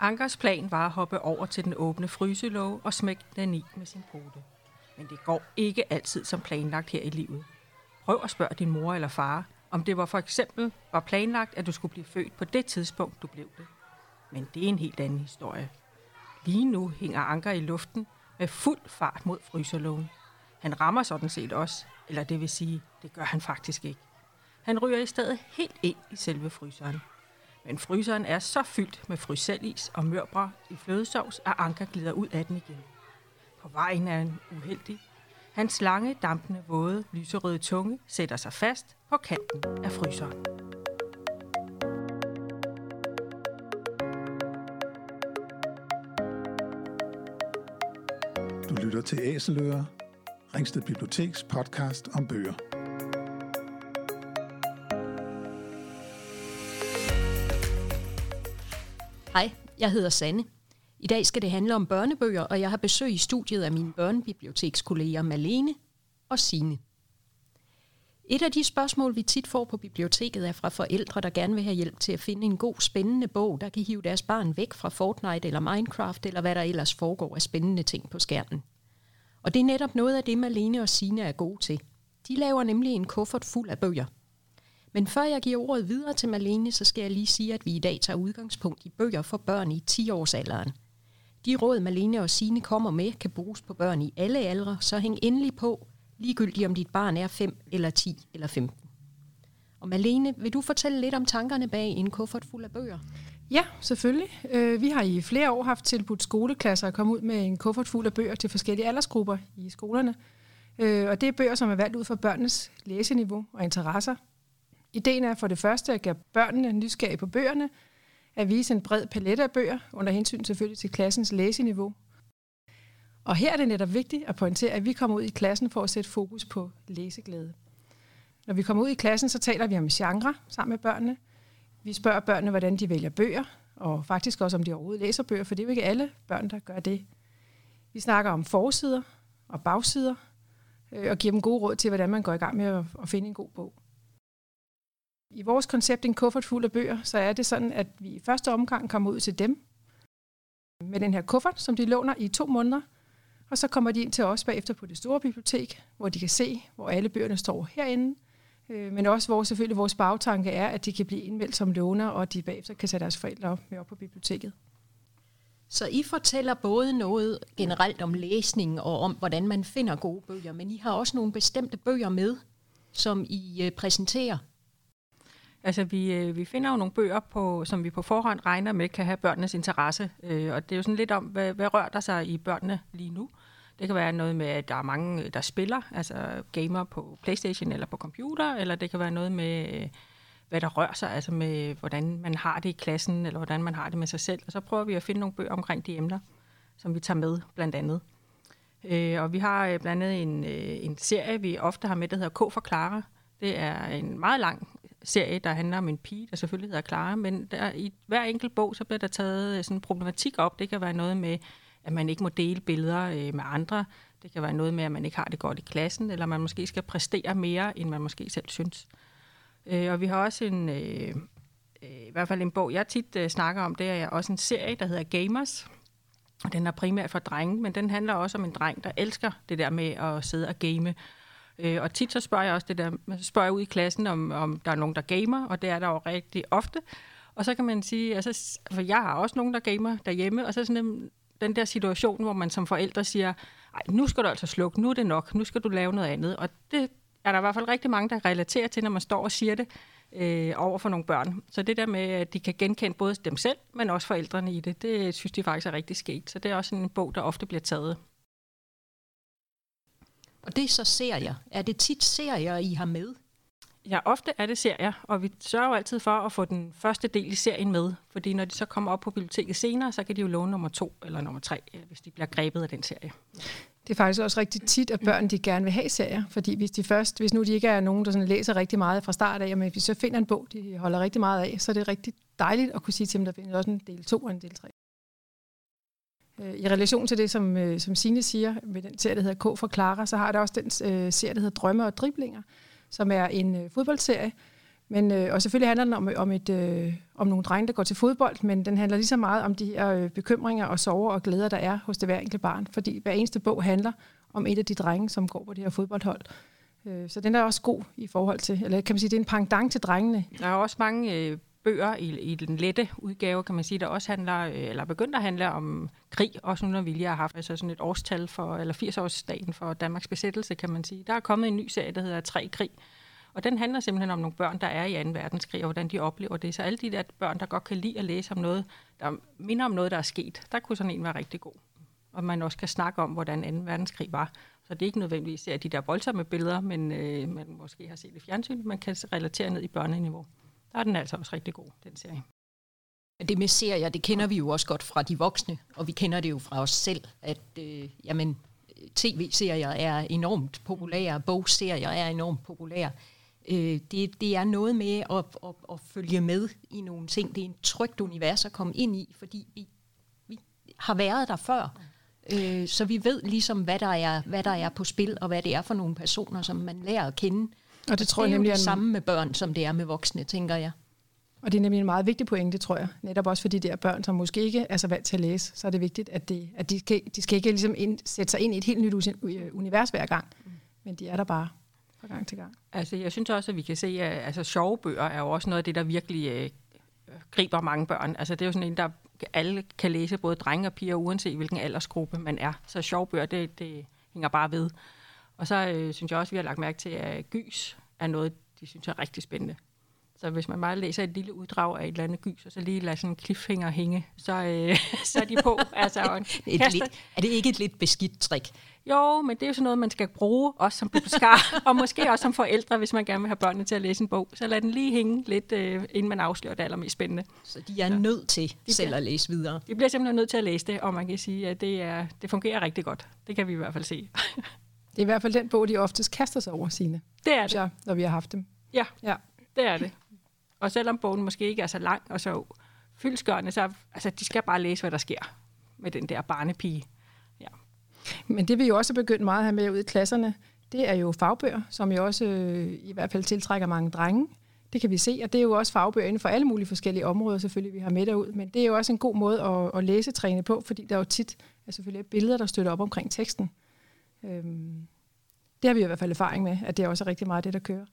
Ankers plan var at hoppe over til den åbne fryselåge og smække den i med sin pote. Men det går ikke altid som planlagt her i livet. Prøv at spørge din mor eller far, om det var for eksempel var planlagt, at du skulle blive født på det tidspunkt, du blev det. Men det er en helt anden historie. Lige nu hænger Anker i luften med fuld fart mod fryserlågen. Han rammer sådan set også, eller det vil sige, det gør han faktisk ikke. Han ryger i stedet helt ind i selve fryseren. Men fryseren er så fyldt med frysellis og mørbrød i flødesovs, at Anker glider ud af den igen. På vejen er han uheldig. Hans lange, dampende, våde, lyserøde tunge sætter sig fast på kanten af fryseren. Du lytter til Æseløer, Ringsted Biblioteks podcast om bøger. Hej, jeg hedder Sanne. I dag skal det handle om børnebøger, og jeg har besøg i studiet af mine børnebibliotekskolleger Malene og Sine. Et af de spørgsmål, vi tit får på biblioteket, er fra forældre, der gerne vil have hjælp til at finde en god, spændende bog, der kan hive deres barn væk fra Fortnite eller Minecraft, eller hvad der ellers foregår af spændende ting på skærmen. Og det er netop noget af det, Malene og Sine er gode til. De laver nemlig en kuffert fuld af bøger. Men før jeg giver ordet videre til Malene, så skal jeg lige sige, at vi i dag tager udgangspunkt i bøger for børn i 10-årsalderen. De råd, Malene og Sine kommer med, kan bruges på børn i alle aldre, så hæng endelig på, ligegyldigt om dit barn er 5 eller 10 eller 15. Og Malene, vil du fortælle lidt om tankerne bag en kuffert fuld af bøger? Ja, selvfølgelig. Øh, vi har i flere år haft tilbudt skoleklasser at komme ud med en kuffert fuld af bøger til forskellige aldersgrupper i skolerne. Øh, og det er bøger, som er valgt ud fra børnenes læseniveau og interesser. Ideen er for det første at gøre børnene nysgerrige på bøgerne, at vise en bred palet af bøger, under hensyn selvfølgelig til klassens læseniveau. Og her er det netop vigtigt at pointere, at vi kommer ud i klassen for at sætte fokus på læseglæde. Når vi kommer ud i klassen, så taler vi om genre sammen med børnene. Vi spørger børnene, hvordan de vælger bøger, og faktisk også, om de overhovedet læser bøger, for det er jo ikke alle børn, der gør det. Vi snakker om forsider og bagsider, øh, og giver dem gode råd til, hvordan man går i gang med at finde en god bog. I vores koncept, en kuffert fuld af bøger, så er det sådan, at vi i første omgang kommer ud til dem med den her kuffert, som de låner i to måneder, og så kommer de ind til os bagefter på det store bibliotek, hvor de kan se, hvor alle bøgerne står herinde, øh, men også hvor selvfølgelig vores bagtanke er, at de kan blive indmeldt som låner, og at de bagefter kan tage deres forældre op med op på biblioteket. Så I fortæller både noget generelt om læsning og om, hvordan man finder gode bøger, men I har også nogle bestemte bøger med, som I øh, præsenterer. Altså, vi, øh, vi finder jo nogle bøger, på, som vi på forhånd regner med kan have børnenes interesse. Øh, og det er jo sådan lidt om, hvad, hvad rører der sig i børnene lige nu? Det kan være noget med, at der er mange, der spiller, altså gamer på Playstation eller på computer, eller det kan være noget med, øh, hvad der rører sig, altså med, hvordan man har det i klassen, eller hvordan man har det med sig selv. Og så prøver vi at finde nogle bøger omkring de emner, som vi tager med, blandt andet. Øh, og vi har øh, blandt andet en, øh, en serie, vi ofte har med, der hedder K for Clara. Det er en meget lang serie, der handler om en pige, der selvfølgelig hedder Clara, men der, i hver enkelt bog, så bliver der taget øh, sådan en problematik op. Det kan være noget med, at man ikke må dele billeder øh, med andre. Det kan være noget med, at man ikke har det godt i klassen, eller man måske skal præstere mere, end man måske selv synes. Øh, og vi har også en, øh, øh i hvert fald en bog, jeg tit øh, snakker om, det er også en serie, der hedder Gamers. Og den er primært for drenge, men den handler også om en dreng, der elsker det der med at sidde og game. Øh, og tit så spørger jeg også det der, spørger jeg ud i klassen, om, om der er nogen, der gamer, og det er der jo rigtig ofte. Og så kan man sige, altså, for jeg har også nogen, der gamer derhjemme, og så sådan en, den der situation, hvor man som forældre siger, Ej, nu skal du altså slukke, nu er det nok, nu skal du lave noget andet. Og det er der i hvert fald rigtig mange, der relaterer til, når man står og siger det øh, over for nogle børn. Så det der med, at de kan genkende både dem selv, men også forældrene i det, det synes de faktisk er rigtig sket. Så det er også en bog, der ofte bliver taget. Og det er så serier. Er det tit serier, I har med? Ja, ofte er det serier, og vi sørger jo altid for at få den første del i serien med, fordi når de så kommer op på biblioteket senere, så kan de jo låne nummer to eller nummer tre, hvis de bliver grebet af den serie. Det er faktisk også rigtig tit, at børn de gerne vil have serier, fordi hvis de først, hvis nu de ikke er nogen, der sådan læser rigtig meget fra start af, men hvis vi så finder en bog, de holder rigtig meget af, så er det rigtig dejligt at kunne sige til dem, der findes også en del 2 og en del 3. Øh, I relation til det, som, øh, som Signe siger, med den serie, der hedder K for Clara, så har der også den øh, serie, der hedder Drømme og Driblinger, som er en øh, fodboldserie, Men, øh, og selvfølgelig handler den om, om, et, øh, om nogle drenge, der går til fodbold, men den handler lige så meget om de her øh, bekymringer og sorger og glæder, der er hos det hver enkelt barn. Fordi hver eneste bog handler om et af de drenge, som går på det her fodboldhold. Øh, så den er også god i forhold til, eller kan man sige, det er en pangdang til drengene. Der er også mange øh, bøger i, i den lette udgave, kan man sige, der også handler, øh, eller begyndt at handle om krig, også nu når Vilje har haft altså sådan et årstal for, eller 80-årsdagen for Danmarks besættelse, kan man sige. Der er kommet en ny serie, der hedder Tre krig, og den handler simpelthen om nogle børn, der er i 2. verdenskrig, og hvordan de oplever det. Så alle de der børn, der godt kan lide at læse om noget, der minder om noget, der er sket, der kunne sådan en være rigtig god. Og man også kan snakke om, hvordan 2. verdenskrig var. Så det er ikke nødvendigvis at de der voldsomme billeder, men øh, man måske har set i fjernsyn, man kan relatere ned i børneniveau. Der er den altså også rigtig god, den serie. Det med serier, det kender vi jo også godt fra de voksne, og vi kender det jo fra os selv, at øh, jamen, tv-serier er enormt populære, bogserier er enormt populære. Øh, det, det er noget med at, at, at følge med i nogle ting. Det er en trygt univers at komme ind i, fordi vi, vi har været der før. Øh, så vi ved ligesom, hvad der, er, hvad der er på spil, og hvad det er for nogle personer, som man lærer at kende. Og det tror det jeg nemlig er er det samme med børn, som det er med voksne, tænker jeg. og det er nemlig en meget vigtig pointe, tror jeg. Netop også for de der børn, som måske ikke er så vant til at læse, så er det vigtigt, at, det, at de, skal, de skal ikke ligesom ind, sætte sig ind i et helt nyt øh, univers hver gang, men de er der bare fra gang til gang. Altså, jeg synes også, at vi kan se, at altså, sjove bøger er jo også noget af det, der virkelig øh, griber mange børn. Altså, det er jo sådan en, der alle kan læse, både drenge og piger, uanset hvilken aldersgruppe man er. Så sjove bøger, det, det hænger bare ved. Og så øh, synes jeg også, at vi har lagt mærke til, at gys er noget, de synes er rigtig spændende. Så hvis man bare læser et lille uddrag af et eller andet gys, og så lige lader sådan en cliffhanger hænge, så, øh, så er de på. altså, og Et kaster- lidt, er det ikke et lidt beskidt trick? jo, men det er jo sådan noget, man skal bruge, også som bibliotekar, og måske også som forældre, hvis man gerne vil have børnene til at læse en bog. Så lad den lige hænge lidt, øh, inden man afslører det allermest spændende. Så de er ja. nødt til De selv bliver- at læse videre. Vi bliver simpelthen nødt til at læse det, og man kan sige, at det, er, det fungerer rigtig godt. Det kan vi i hvert fald se. Det er i hvert fald den bog, de oftest kaster sig over, sine, Det er det. jeg, når vi har haft dem. Ja, Ja. det er det. Og selvom bogen måske ikke er så lang og så fyldskørende, så altså, de skal bare læse, hvad der sker med den der barnepige. Men det vi jo også er begyndt meget at have med ud i klasserne, det er jo fagbøger, som jo også øh, i hvert fald tiltrækker mange drenge. Det kan vi se, og det er jo også fagbøger inden for alle mulige forskellige områder, selvfølgelig, vi har med derud. Men det er jo også en god måde at, at læsetræne på, fordi der er jo tit er selvfølgelig billeder, der støtter op omkring teksten. Øhm, det har vi i hvert fald erfaring med, at det er også rigtig meget det, der kører.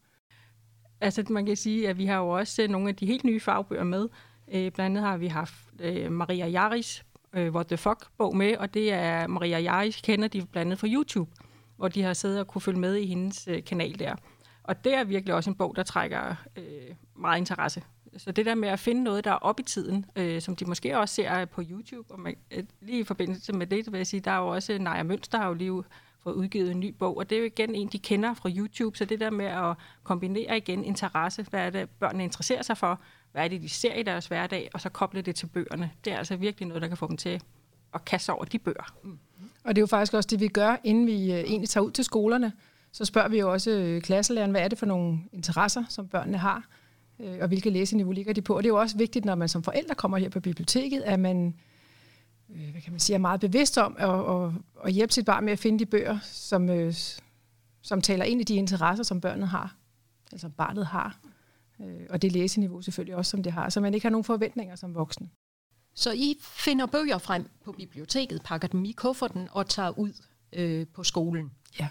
Altså, man kan sige, at vi har jo også øh, nogle af de helt nye fagbøger med. Øh, blandt andet har vi haft øh, Maria Jaris øh, What the Fuck-bog med, og det er Maria Jaris, kender de blandt andet fra YouTube, hvor de har siddet og kunne følge med i hendes øh, kanal der. Og det er virkelig også en bog, der trækker øh, meget interesse. Så det der med at finde noget, der er op i tiden, øh, som de måske også ser på YouTube, og man, øh, lige i forbindelse med det, vil jeg sige, der er jo også Naja Mønster har jo lige fået udgivet en ny bog, og det er jo igen en, de kender fra YouTube, så det der med at kombinere igen interesse, hvad er det, børnene interesserer sig for, hvad er det, de ser i deres hverdag, og så koble det til bøgerne. Det er altså virkelig noget, der kan få dem til at kaste over de bøger. Og det er jo faktisk også det, vi gør, inden vi øh, egentlig tager ud til skolerne. Så spørger vi jo også øh, klasselæreren, hvad er det for nogle interesser, som børnene har, øh, og hvilke læseniveau ligger de på. Og det er jo også vigtigt, når man som forældre kommer her på biblioteket, at man øh, hvad kan man sige, er meget bevidst om at, at, at hjælpe sit barn med at finde de bøger, som, øh, som taler ind i de interesser, som børnet har, som barnet har. Øh, og det læseniveau selvfølgelig også, som det har, så man ikke har nogen forventninger som voksne. Så I finder bøger frem på biblioteket, pakker dem i kufferten og tager ud øh, på skolen. Ja.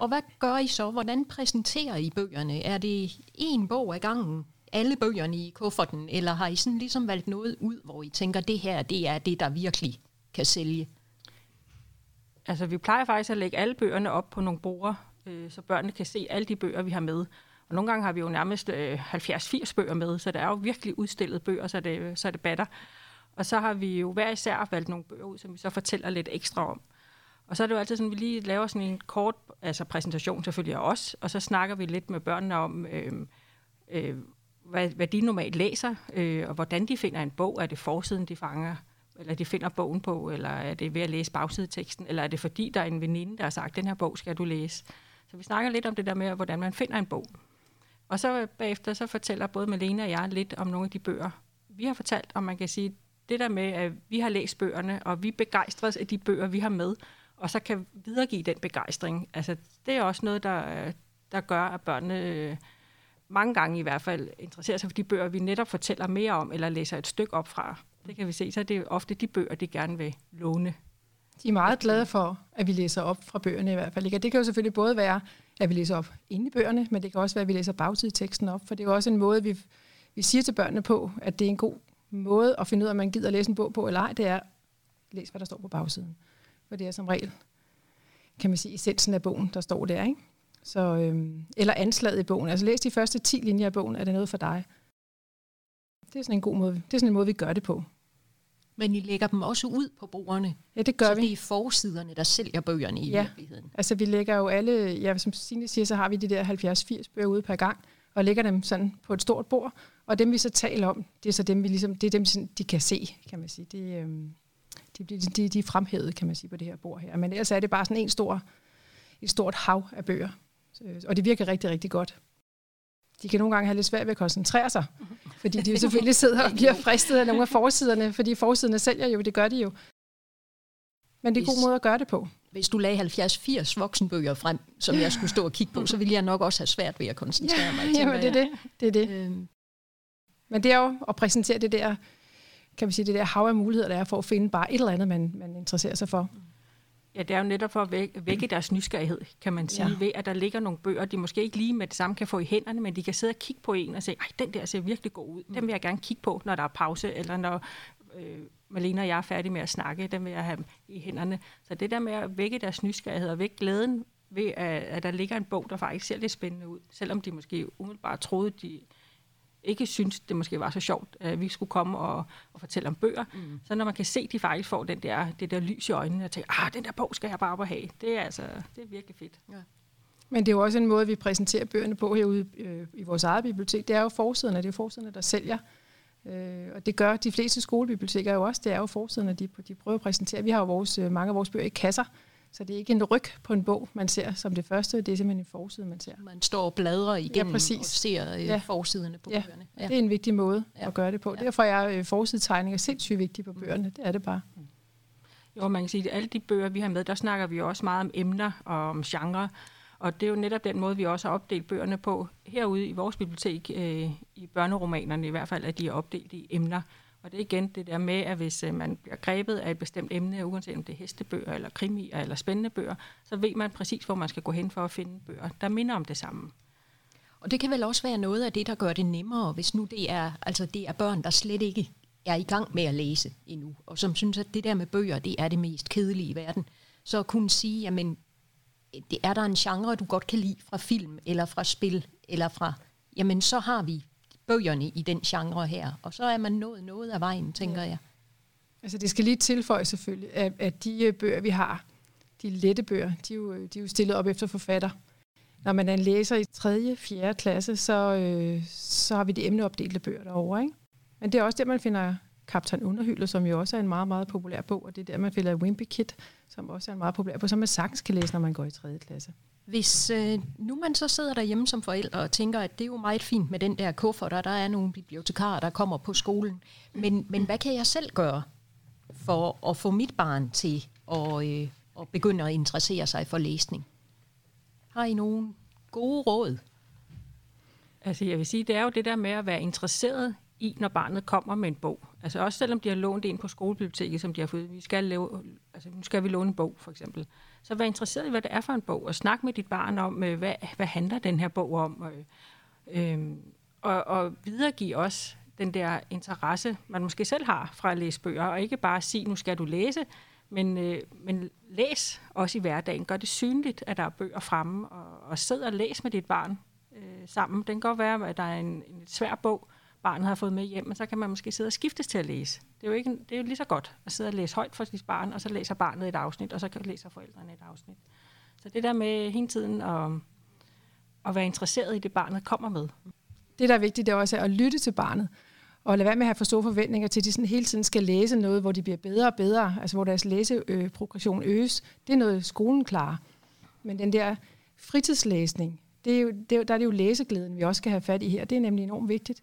Og hvad gør I så? Hvordan præsenterer I bøgerne? Er det en bog ad gangen? Alle bøgerne i kufferten? Eller har I sådan ligesom valgt noget ud, hvor I tænker, det her det er det, der virkelig kan sælge? Altså, vi plejer faktisk at lægge alle bøgerne op på nogle borde, øh, så børnene kan se alle de bøger, vi har med. Og nogle gange har vi jo nærmest øh, 70-80 bøger med, så der er jo virkelig udstillet bøger, så det, så det batter. Og så har vi jo hver især valgt nogle bøger ud, som vi så fortæller lidt ekstra om. Og så er det jo altid sådan, at vi lige laver sådan en kort altså præsentation selvfølgelig af os, og så snakker vi lidt med børnene om, øhm, øh, øh, hvad, hvad de normalt læser, øh, og hvordan de finder en bog. Er det forsiden, de fanger, eller de finder bogen på, eller er det ved at læse bagsideteksten, eller er det fordi, der er en veninde, der har sagt, den her bog skal du læse. Så vi snakker lidt om det der med, hvordan man finder en bog. Og så bagefter så fortæller både Malene og jeg lidt om nogle af de bøger, vi har fortalt, og man kan sige, det der med, at vi har læst bøgerne, og vi begejstres af de bøger, vi har med, og så kan videregive den begejstring. Altså, det er også noget, der, der gør, at børnene øh, mange gange i hvert fald interesserer sig for de bøger, vi netop fortæller mere om, eller læser et stykke op fra. Det kan vi se, så det er ofte de bøger, de gerne vil låne. De er meget glade for, at vi læser op fra bøgerne i hvert fald. Ikke? Og det kan jo selvfølgelig både være, at vi læser op inde i bøgerne, men det kan også være, at vi læser bagsideteksten op, for det er jo også en måde, vi, vi siger til børnene på, at det er en god måde at finde ud af, om man gider læse en bog på eller ej, det er, læs hvad der står på bagsiden. For det er som regel, kan man sige, essensen af bogen, der står der. Ikke? Så, øhm, eller anslaget i bogen. Altså læs de første 10 linjer af bogen, er det noget for dig? Det er sådan en god måde, det er sådan en måde, vi gør det på. Men I lægger dem også ud på bordene. Ja, det gør så vi. det er forsiderne, der sælger bøgerne i Ja. virkeligheden. Altså vi lægger jo alle, ja, som Signe siger, så har vi de der 70-80 bøger ude per gang, og lægger dem sådan på et stort bord, og dem vi så taler om, det er så dem, vi ligesom, det er dem, de kan se, kan man sige. Det, øhm, de, de, de, de er fremhævet, kan man sige, på det her bord her. Men ellers er det bare sådan en stor, et stort hav af bøger, Så- og det virker rigtig, rigtig godt. De kan nogle gange have lidt svært ved at koncentrere sig, fordi de jo selvfølgelig sidder og bliver fristet af nogle af forsiderne, fordi forsiderne sælger jo, det gør de jo. Men det er en god måde at gøre det på. Hvis du lagde 70-80 voksenbøger frem, som jeg skulle stå og kigge på, så ville jeg nok også have svært ved at koncentrere mig. tænker Jamen, det er det. det, er det. Øhm, Men det er jo at præsentere det der, kan man sige, det der hav af muligheder, der er for at finde bare et eller andet, man, man interesserer sig for. Ja, det er jo netop for at vække, vække deres nysgerrighed, kan man sige, Ja. ja. ved at der ligger nogle bøger, de måske ikke lige med det samme kan få i hænderne, men de kan sidde og kigge på en og sige, ej, den der ser virkelig god ud. Den vil jeg gerne kigge på, når der er pause, eller når øh, Malene og jeg er færdige med at snakke, den vil jeg have i hænderne. Så det der med at vække deres nysgerrighed og vække glæden ved, at, at der ligger en bog, der faktisk ser lidt spændende ud, selvom de måske umiddelbart troede, de ikke synes, det måske var så sjovt, at vi skulle komme og, og fortælle om bøger. Mm. Så når man kan se, at de faktisk får den der, det der lys i øjnene, og tænker, ah, den der bog skal jeg bare op og have. Det er altså, det er virkelig fedt. Men det er jo også en måde, vi præsenterer bøgerne på herude øh, i vores eget bibliotek. Det er jo forsiderne, det er jo forsiderne, der sælger. Øh, og det gør de fleste skolebiblioteker jo også. Det er jo forsiderne, de, de prøver at præsentere. Vi har jo vores, øh, mange af vores bøger i kasser, så det er ikke en ryg på en bog, man ser som det første. Det er simpelthen en forside, man ser. man står og bladrer igennem præcis. og ser øh, Ja. forsiderne på Ja. bøgerne. Ja. Det er en vigtig måde Ja. ja. at gøre det på. Ja. Derfor er øh, forsidetegninger sindssygt vigtige på bøgerne. Det er det bare. Jo, man kan sige, at alle de bøger, vi har med, der snakker vi jo også meget om emner og om genre. Og det er jo netop den måde, vi også har opdelt bøgerne på herude i vores bibliotek, øh, i børneromanerne i hvert fald, at de er opdelt i emner. Og det er igen det der med, at hvis øh, man bliver grebet af et bestemt emne, uanset om det er hestebøger eller krimier eller spændende bøger, så ved man præcis, hvor man skal gå hen for at finde bøger, der minder om det samme. Og det kan vel også være noget af det, der gør det nemmere, hvis nu det er, altså det er børn, der slet ikke er i gang med at læse endnu, og som synes, at det der med bøger, det er det mest kedelige i verden. Så at kunne sige, jamen, det er der en genre, du godt kan lide fra film, eller fra spil, eller fra, jamen så har vi bøgerne i den genre her, og så er man nået noget af vejen, tænker jeg. Altså det skal lige tilføje selvfølgelig, at, at de øh, bøger, vi har, de lette bøger, de er, jo, de er jo stillet op efter forfatter. Når man er en læser i 3. 4. klasse, så, øh, så har vi de emneopdelte bøger derovre. Ikke? Men det er også der, man finder Kaptajn Underhylder, som jo også er en meget, meget populær bog, og det er der, man finder Wimpy Kid, som også er en meget populær bog, som man sagtens kan læse, når man går i 3. klasse. Hvis øh, nu man så sidder derhjemme som forældre og tænker, at det er jo meget fint med den der kuffert, og der er nogle bibliotekarer, der kommer på skolen, men, men hvad kan jeg selv gøre for at få mit barn til at, øh, at begynde at interessere sig for læsning? Har I nogle gode råd? Altså jeg vil sige, det er jo det der med at være interesseret i, når barnet kommer med en bog. Altså også selvom de har lånt en på skolebiblioteket, som de har fået, vi skal lave, altså nu skal vi låne en bog for eksempel. Så vær interesseret i, hvad det er for en bog, og snak med dit barn om, øh, hvad, hvad handler den her bog om, og, øh, og, og videregive også den der interesse, man måske selv har fra at læse bøger, og ikke bare sige, nu skal du læse, men, øh, men læs også i hverdagen. Gør det synligt, at der er bøger fremme, og, og sid og læs med dit barn øh, sammen. Den kan godt være, at der er en, en svær bog, barnet har fået med hjem, men så kan man måske sidde og skiftes til at læse. Det er jo, ikke, det er jo lige så godt at sidde og læse højt for sit barn, og så læser barnet et afsnit, og så kan- læser forældrene et afsnit. Så det der med hele tiden at, at være interesseret i det, barnet kommer med. Det, der er vigtigt, det er også at lytte til barnet. Og lade være med at have for store forventninger til, at de sådan hele tiden skal læse noget, hvor de bliver bedre og bedre, altså hvor deres læseprogression øges. Det er noget, skolen klarer. Men den der fritidslæsning, det er jo, det er, der er det jo læseglæden, vi også skal have fat i her. Det er nemlig enormt vigtigt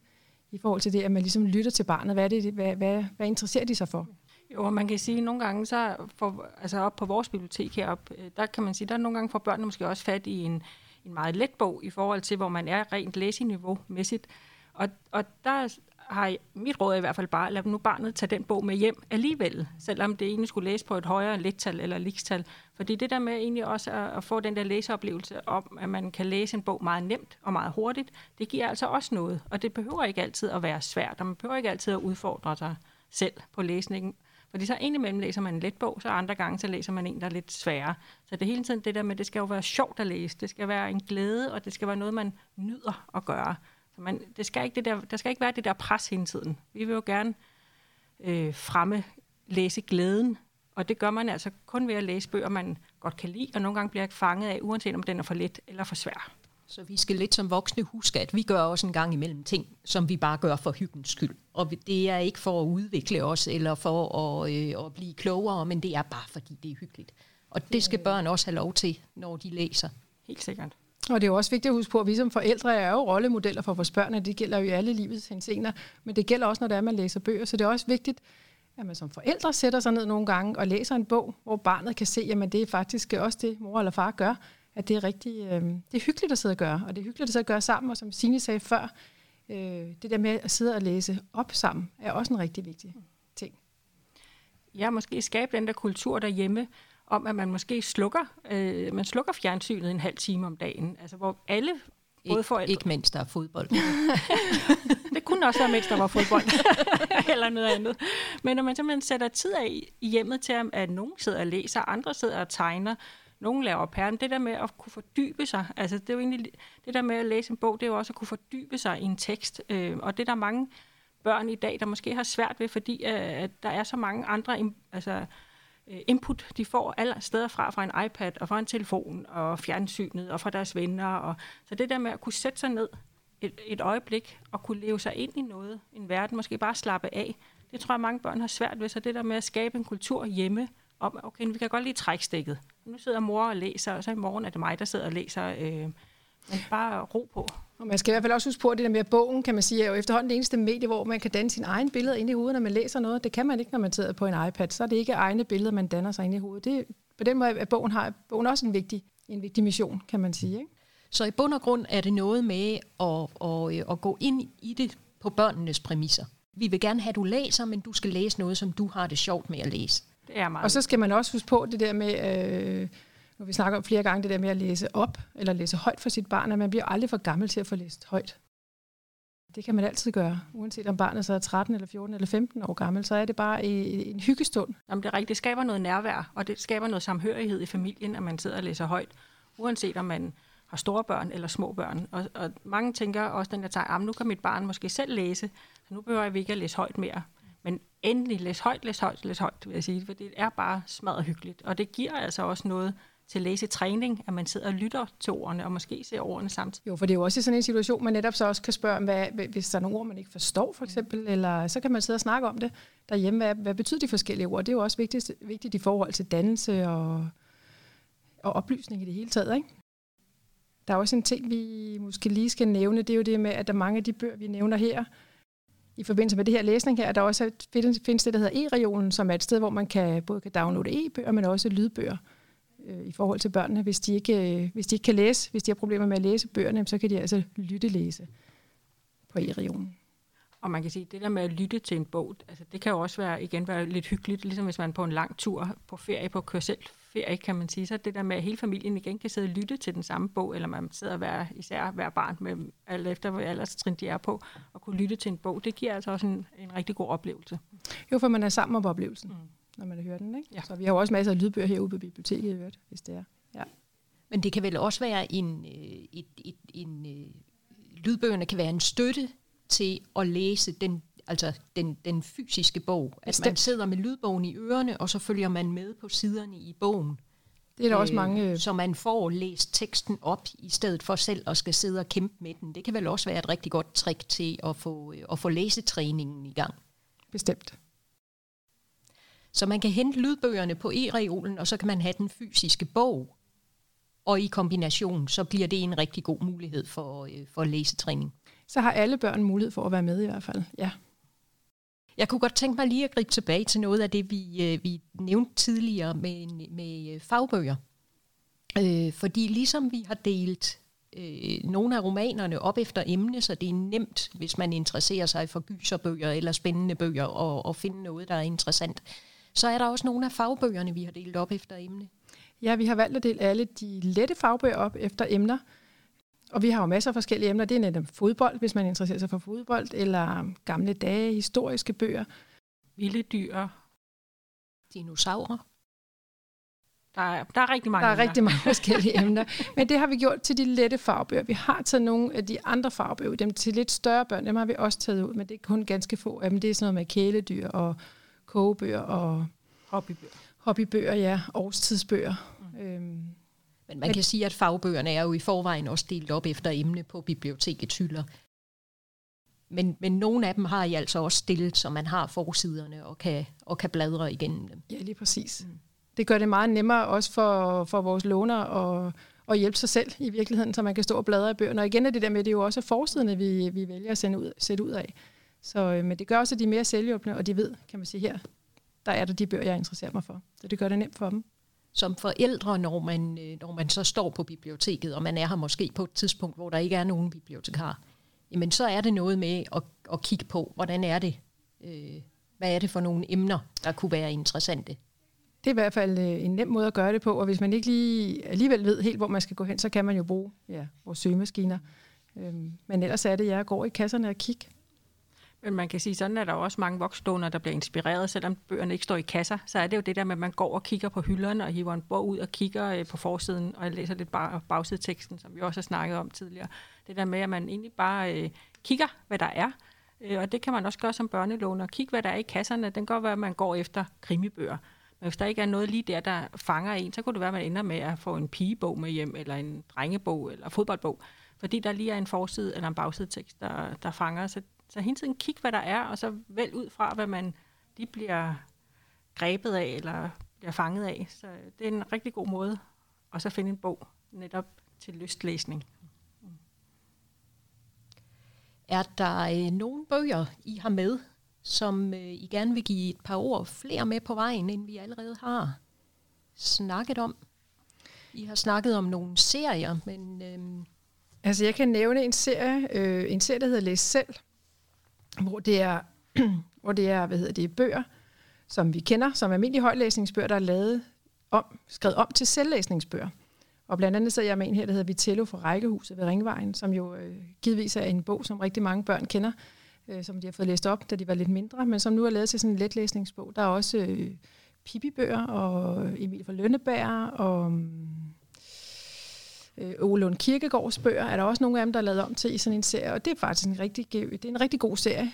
i forhold til det, at man ligesom lytter til barnet. Hvad, er det, hvad, hvad, hvad interesserer de sig for? Jo, og man kan sige, at nogle gange, så for, altså op på vores bibliotek heroppe, øh, der kan man sige, der nogle gange får børnene måske også fat i en, en meget let bog i forhold til, hvor man er rent læseniveau-mæssigt. Og, og der har mit råd i hvert fald bare, lad nu barnet tage den bog med hjem alligevel, selvom det egentlig skulle læse på et højere lettal eller likstal. Fordi det der med egentlig også at, at få den der læseoplevelse om, at man kan læse en bog meget nemt og meget hurtigt, det giver altså også noget. Og det behøver ikke altid at være svært, og man behøver ikke altid at udfordre sig selv på læsningen. Fordi så indimellem læser man en let bog, så andre gange så læser man en, der er lidt sværere. Så det er hele tiden det der med, det skal jo være sjovt at læse, det skal være en glæde, og det skal være noget, man nyder at gøre. Man, det skal ikke det der, der skal ikke være det der pres hele tiden. Vi vil jo gerne øh, fremme læse glæden, og det gør man altså kun ved at læse bøger, man godt kan lide, og nogle gange bliver fanget af, uanset om den er for let eller for svær. Så vi skal lidt som voksne huske, at vi gør også en gang imellem ting, som vi bare gør for hyggens skyld. Og det er ikke for at udvikle os, eller for at, øh, at blive klogere, men det er bare fordi, det er hyggeligt. Og det skal børn også have lov til, når de læser. Helt sikkert. Og det er jo også vigtigt at huske på, at vi som forældre er jo rollemodeller for vores børn, og det gælder jo i alle livets hensener, men det gælder også, når det er, man læser bøger. Så det er også vigtigt, at man som forældre sætter sig ned nogle gange og læser en bog, hvor barnet kan se, at det er faktisk også det, mor eller far gør, at det er rigtig øh, det er hyggeligt at sidde og gøre, og det er hyggeligt at sidde og gøre sammen, og som Signe sagde før, øh, det der med at sidde og læse op sammen, er også en rigtig vigtig ting. Ja, måske skabe den der kultur derhjemme, om at man måske slukker, øh, man slukker fjernsynet en halv time om dagen, altså hvor alle Både forældre. Ikke mens der er fodbold. det kunne også være, mens der var fodbold. Eller noget andet. Men når man simpelthen sætter tid af i hjemmet til, at nogen sidder og læser, andre sidder og tegner, nogen laver pæren. Det der med at kunne fordybe sig, altså det er jo egentlig, det der med at læse en bog, det er jo også at kunne fordybe sig i en tekst. Øh, og det er der mange børn i dag, der måske har svært ved, fordi øh, at der er så mange andre altså, Øh, input, de får alle steder fra, fra en iPad og fra en telefon og fjernsynet og fra deres venner. Og, så det der med at kunne sætte sig ned et, et øjeblik og kunne leve sig ind i noget, en verden, måske bare slappe af, det tror jeg, mange børn har svært ved. Så det der med at skabe en kultur hjemme, om, okay, vi kan godt lige trække stikket. Nu sidder mor og læser, og så i morgen er det mig, der sidder og læser. Øh, men bare ro på. Og man skal i hvert fald også huske på, at det der med bogen, kan man sige, er jo efterhånden det eneste medie, hvor man kan danne sin egen billeder ind i hovedet, når man læser noget. Det kan man ikke, når man sidder på en iPad. Så er det ikke egne billeder, man danner sig ind i hovedet. Det, på den måde at bogen har bogen også en vigtig, en vigtig mission, kan man sige. Ikke? Så i bund og grund er det noget med at, at, at gå ind i det på børnenes præmisser. Vi vil gerne have, at du læser, men du skal læse noget, som du har det sjovt med at læse. Det er meget. Og så skal man også huske på det der med, øh, nu vi snakker om flere gange, det der med at læse op, eller læse højt for sit barn, at man bliver aldrig for gammel til at få læst højt. Det kan man altid gøre, uanset om barnet så er 13 eller 14 eller 15 år gammel, så er det bare en hyggestund. Jamen, det er rigtigt. Det skaber noget nærvær, og det skaber noget samhørighed i familien, at man sidder og læser højt, uanset om man har store børn eller små børn. Og, og mange tænker også, den der tager, ah, nu kan mit barn måske selv læse, så nu behøver jeg ikke at læse højt mere. Men endelig læs højt, læs højt, læs højt, vil jeg sige, for det er bare smadret hyggeligt. Og det giver altså også noget til læsetræning, at man sidder og lytter til ordene, og måske ser ordene samtidig. Jo, for det er jo også i sådan en situation, man netop så også kan spørge, hvad, hvis der er nogle ord, man ikke forstår, for eksempel, eller så kan man sidde og snakke om det derhjemme. Hvad, hvad betyder de forskellige ord? Det er jo også vigtigt, vigtigt i forhold til dannelse og, og oplysning i det hele taget, ikke? Der er også en ting, vi måske lige skal nævne, det er jo det med, at der er mange af de bøger, vi nævner her, i forbindelse med det her læsning her, der også findes det, der hedder e-regionen, som er et sted, hvor man kan både kan downloade e-bøger, men også lydbøger øh, i forhold til børnene. Hvis de, ikke, øh, hvis de ikke kan læse, hvis de har problemer med at læse bøgerne, så kan de altså lytte læse på e-regionen. Og man kan sige, at det der med at lytte til en bog, altså det kan jo også være, igen være lidt hyggeligt, ligesom hvis man er på en lang tur på ferie, på kørsel ferie, kan man sige. Så det der med, at hele familien igen kan sidde og lytte til den samme bog, eller man sidder hver, især hver barn, med, alt efter hvor alderstrin de er på, og kunne lytte til en bog, det giver altså også en, en rigtig god oplevelse. Jo, for man er sammen om oplevelsen, mm. Når man hører den. Ikke? Ja. Så vi har jo også masser af lydbøger herude på biblioteket, hvis det er. Ja. Men det kan vel også være en, øh, et, et, en, øh, lydbøgerne kan være en støtte til at læse den altså den, den fysiske bog. At man sidder med lydbogen i ørerne, og så følger man med på siderne i bogen. Det er der øh, også mange... Øh, så man får læst teksten op, i stedet for selv at skal sidde og kæmpe med den. Det kan vel også være et rigtig godt trick til at få, at få læsetræningen i gang. Bestemt. Så man kan hente lydbøgerne på e-reolen, og så kan man have den fysiske bog. Og i kombination, så bliver det en rigtig god mulighed for, øh, for læsetræning. Så har alle børn mulighed for at være med i hvert fald, ja. Jeg kunne godt tænke mig lige at gribe tilbage til noget af det, vi, øh, vi nævnte tidligere med, med øh, fagbøger. Øh, fordi ligesom vi har delt øh, nogle af romanerne op efter emne, så det er nemt, hvis man interesserer sig for gyserbøger eller spændende bøger, og, og finde noget, der er interessant. Så er der også nogle af fagbøgerne, vi har delt op efter emne. Ja, vi har valgt at dele alle de lette fagbøger op efter emner. Og vi har jo masser af forskellige emner. Det er netop fodbold, hvis man interesserer sig for fodbold, eller gamle dage, historiske bøger. Vilde dyr. Dinosaurer. Der er, der er rigtig mange Der er emner. rigtig mange forskellige emner. Men det har vi gjort til de lette fagbøger. Vi har taget nogle af de andre fagbøger, dem til lidt større børn, dem har vi også taget ud, men det er kun ganske få af dem. Det er sådan noget med kæledyr og kogebøger og Hobbybøger. hobbybøger, ja, årstidsbøger. Mm. Øhm, Men man kan sige, at fagbøgerne er jo i forvejen også delt op efter emne på bibliotekets hylder. Men, men nogle af dem har I altså også stillet, så man har forsiderne og kan, og kan bladre igennem dem. Ja, lige præcis. Mm. Det gør det meget nemmere også for, for vores låner at, at hjælpe sig selv i virkeligheden, så man kan stå og bladre i bøgerne. Og igen er det der med, at det er jo også forsiderne, vi, vi vælger at sende ud, sætte ud af. Så, øh, men det gør også, at de er mere selvhjulpende, og de ved, kan man sige, her, der er der de bøger, jeg interesserer mig for. Så det gør det nemt for dem. Som forældre, når man, øh, når man så står på biblioteket, og man er her måske på et tidspunkt, hvor der ikke er nogen bibliotekar, jamen så er det noget med at, at kigge på, hvordan er det, øh, hvad er det for nogle emner, der kunne være interessante. Det er i hvert fald øh, en nem måde at gøre det på, og hvis man ikke lige alligevel ved helt, hvor man skal gå hen, så kan man jo bruge ja, vores søgemaskiner. Øhm, men ellers er det, jeg går i kasserne og kigger. Men man kan sige, sådan er der jo også mange voksdoner, der bliver inspireret, selvom bøgerne ikke står i kasser. Så er det jo det der med, at man går og kigger på hylderne og hiver en bog ud og kigger øh, på forsiden, og læser lidt bare bagsideteksten, som vi også har snakket om tidligere. Det der med, at man egentlig bare øh, kigger, hvad der er. Øh, og det kan man også gøre som børnelåner. Kig, hvad der er i kasserne. Den kan godt være, at man går efter krimibøger. Men hvis der ikke er noget lige der, der fanger en, så kunne det være, at man ender med at få en pigebog med hjem, eller en drengebog, eller fodboldbog. Fordi der lige er en forside eller en bagsidetekst, der, der fanger. Så, så hele tiden kig, hvad der er, og så vælg ud fra, hvad man lige bliver grebet af, eller bliver fanget af. Så det er en rigtig god måde at så finde en bog netop til lystlæsning. Er der øh, nogle bøger, I har med, som øh, I gerne vil give et par ord flere med på vejen, end vi allerede har snakket om? I har snakket om nogle serier, men øh, Altså, jeg kan nævne en serie, øh, en serie, der hedder Læs selv, hvor det er, hvor det er, hvad hedder det, bøger, som vi kender, som almindelige højlæsningsbøger, der er lavet om, skrevet om til selvlæsningsbøger. Og blandt andet så jeg med en her, der hedder Vitello fra Rækkehuset ved Ringvejen, som jo øh, givetvis er en bog, som rigtig mange børn kender, øh, som de har fået læst op, da de var lidt mindre, men som nu er lavet til sådan en letlæsningsbog. Der er også øh, Pippi-bøger, og Emil fra Lønneberg, og mm, øh, Ole Lund Kirkegaards bøger, er der også nogle af dem, der er lavet om til i sådan en serie, og det er faktisk en rigtig, det er en rigtig god serie.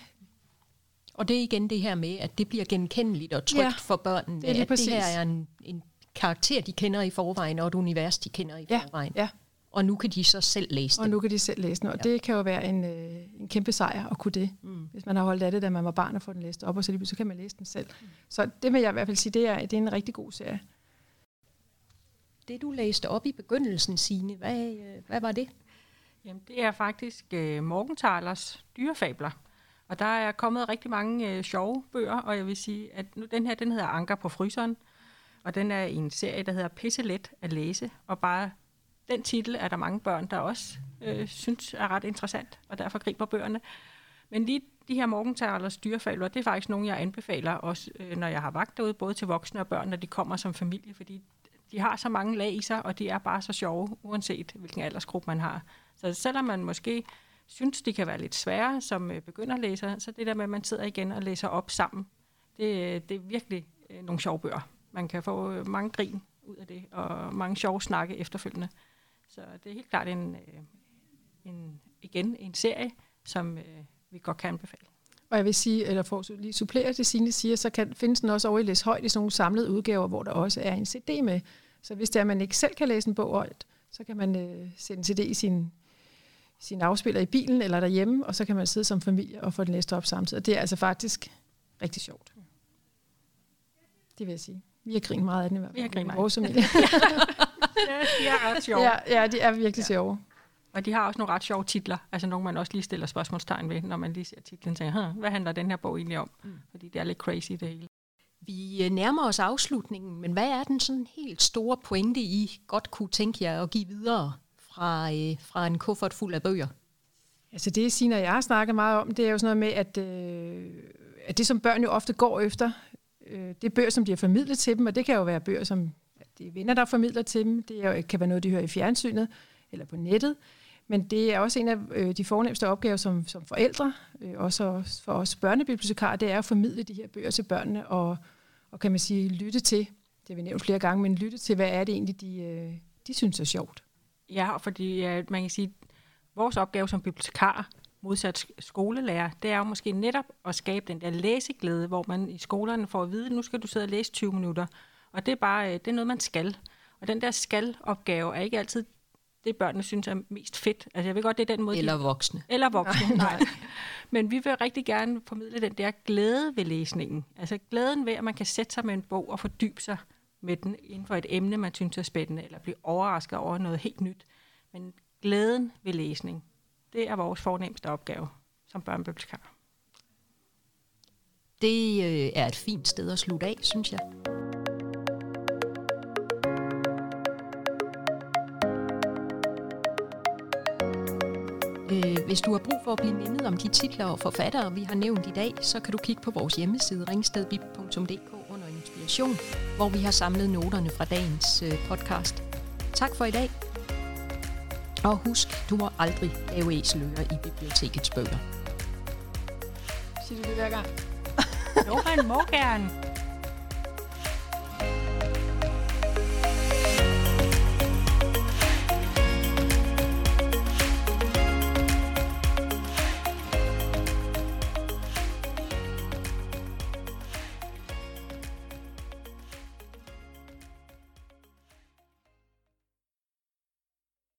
og det er igen det her med, at det bliver genkendeligt og trygt Ja, for børnene, det er at det her præcis. er en, en karakter, de kender i forvejen, og et univers, de kender i Ja, forvejen. ja. Og nu kan de så selv læse Og det. nu kan de selv læse den, og Ja. det kan jo være en, øh, en kæmpe sejr at kunne det. Mm. Hvis man har holdt af det, da man var barn og få den læst op, og så, lige så kan man læse den selv. Mm. Så det vil jeg i hvert fald sige, det er, det er en rigtig god serie. Det du læste op i begyndelsen, Signe, hvad, øh, hvad var det? Jamen, det er faktisk øh, Morgenthalers dyrefabler. Og der er kommet rigtig mange øh, sjove bøger, og jeg vil sige, at nu den her, den hedder Anker på fryseren, og den er i en serie, der hedder Pisselet at læse, og bare den titel er der mange børn, der også øh, synes er ret interessant, og derfor griber bøgerne. Men lige de her morgentalers dyrefabler, det er faktisk nogle, jeg anbefaler også, øh, når jeg har vagt derude, både til voksne og børn, når de kommer som familie, fordi de har så mange lag i sig, og de er bare så sjove, uanset hvilken aldersgruppe man har. Så selvom man måske synes, de kan være lidt svære som øh, begynderlæser, så det der med, at man sidder igen og læser op sammen, det, øh, det er virkelig øh, nogle sjove bøger. Man kan få mange grin ud af det, og mange sjove snakke efterfølgende. Så det er helt klart en, en igen en serie, som vi godt kan anbefale. Og jeg vil sige, eller for at lige supplere det, Signe siger, så kan, findes den også over i Læs Højt i sådan nogle samlede udgaver, hvor der også er en CD med. Så hvis det er, at man ikke selv kan læse en bog højt, så kan man øh, sætte en CD i sin, sin afspiller i bilen eller derhjemme, og så kan man sidde som familie og få den læst op samtidig. Og det er altså faktisk rigtig sjovt. Det vil jeg sige. Vi har grinet meget af den i hvert fald. Vi har grinet meget. vores familie. Ja, de er ret sjove. ja, ja, de er virkelig ja. sjove. Og de har også nogle ret sjove titler, altså nogle, man også lige stiller spørgsmålstegn ved, når man lige ser titlen og tænker, hvad handler den her bog egentlig om? Mm. Fordi det er lidt crazy det hele. Vi øh, nærmer os afslutningen, men hvad er den sådan helt store pointe, I godt kunne tænke jer at give videre fra, øh, fra en kuffert fuld af bøger? Altså det, Signe og jeg har snakket meget om, det er jo sådan noget med, at, øh, at det, som børn jo ofte går efter, øh, det er bøger, som bliver formidlet til dem, og det kan jo være bøger, som det er venner, der formidler til dem. Det er kan være noget, de hører i fjernsynet eller på nettet. Men det er også en af øh, de fornemmeste opgaver som, som forældre, øh, også for os børnebibliotekarer, det er at formidle de her bøger til børnene, og, og kan man sige, lytte til, det har vi nævnt flere gange, men lytte til, hvad er det egentlig, de, øh, de synes er sjovt. Ja, fordi ja, man kan sige, vores opgave som bibliotekar, modsat skolelærer, det er jo måske netop at skabe den der læseglæde, hvor man i skolerne får at vide, nu skal du sidde og læse 20 minutter. Og det er bare øh, det er noget, man skal. Og den der skal-opgave er ikke altid det, børnene synes er mest fedt. Altså jeg ved godt, det er den måde... Eller voksne. De, eller voksne, nej. Men vi vil rigtig gerne formidle den der glæde ved læsningen. Altså glæden ved, at man kan sætte sig med en bog og fordybe sig med den inden for et emne, man synes er spændende, eller blive overrasket over noget helt nyt. Men glæden ved læsning, det er vores fornemmeste opgave som børnebibliotekar. Det øh, er et fint sted at slutte af, synes jeg. Øh, hvis du har brug for at blive mindet om de titler og forfattere, vi har nævnt i dag, så kan du kigge på vores hjemmeside ringstedbib.dk under inspiration, hvor vi har samlet noterne fra dagens øh, podcast. Tak for i dag. Og husk, du må aldrig lave æseløer i bibliotekets bøger. Siger du det hver gang? Jo, man må gerne.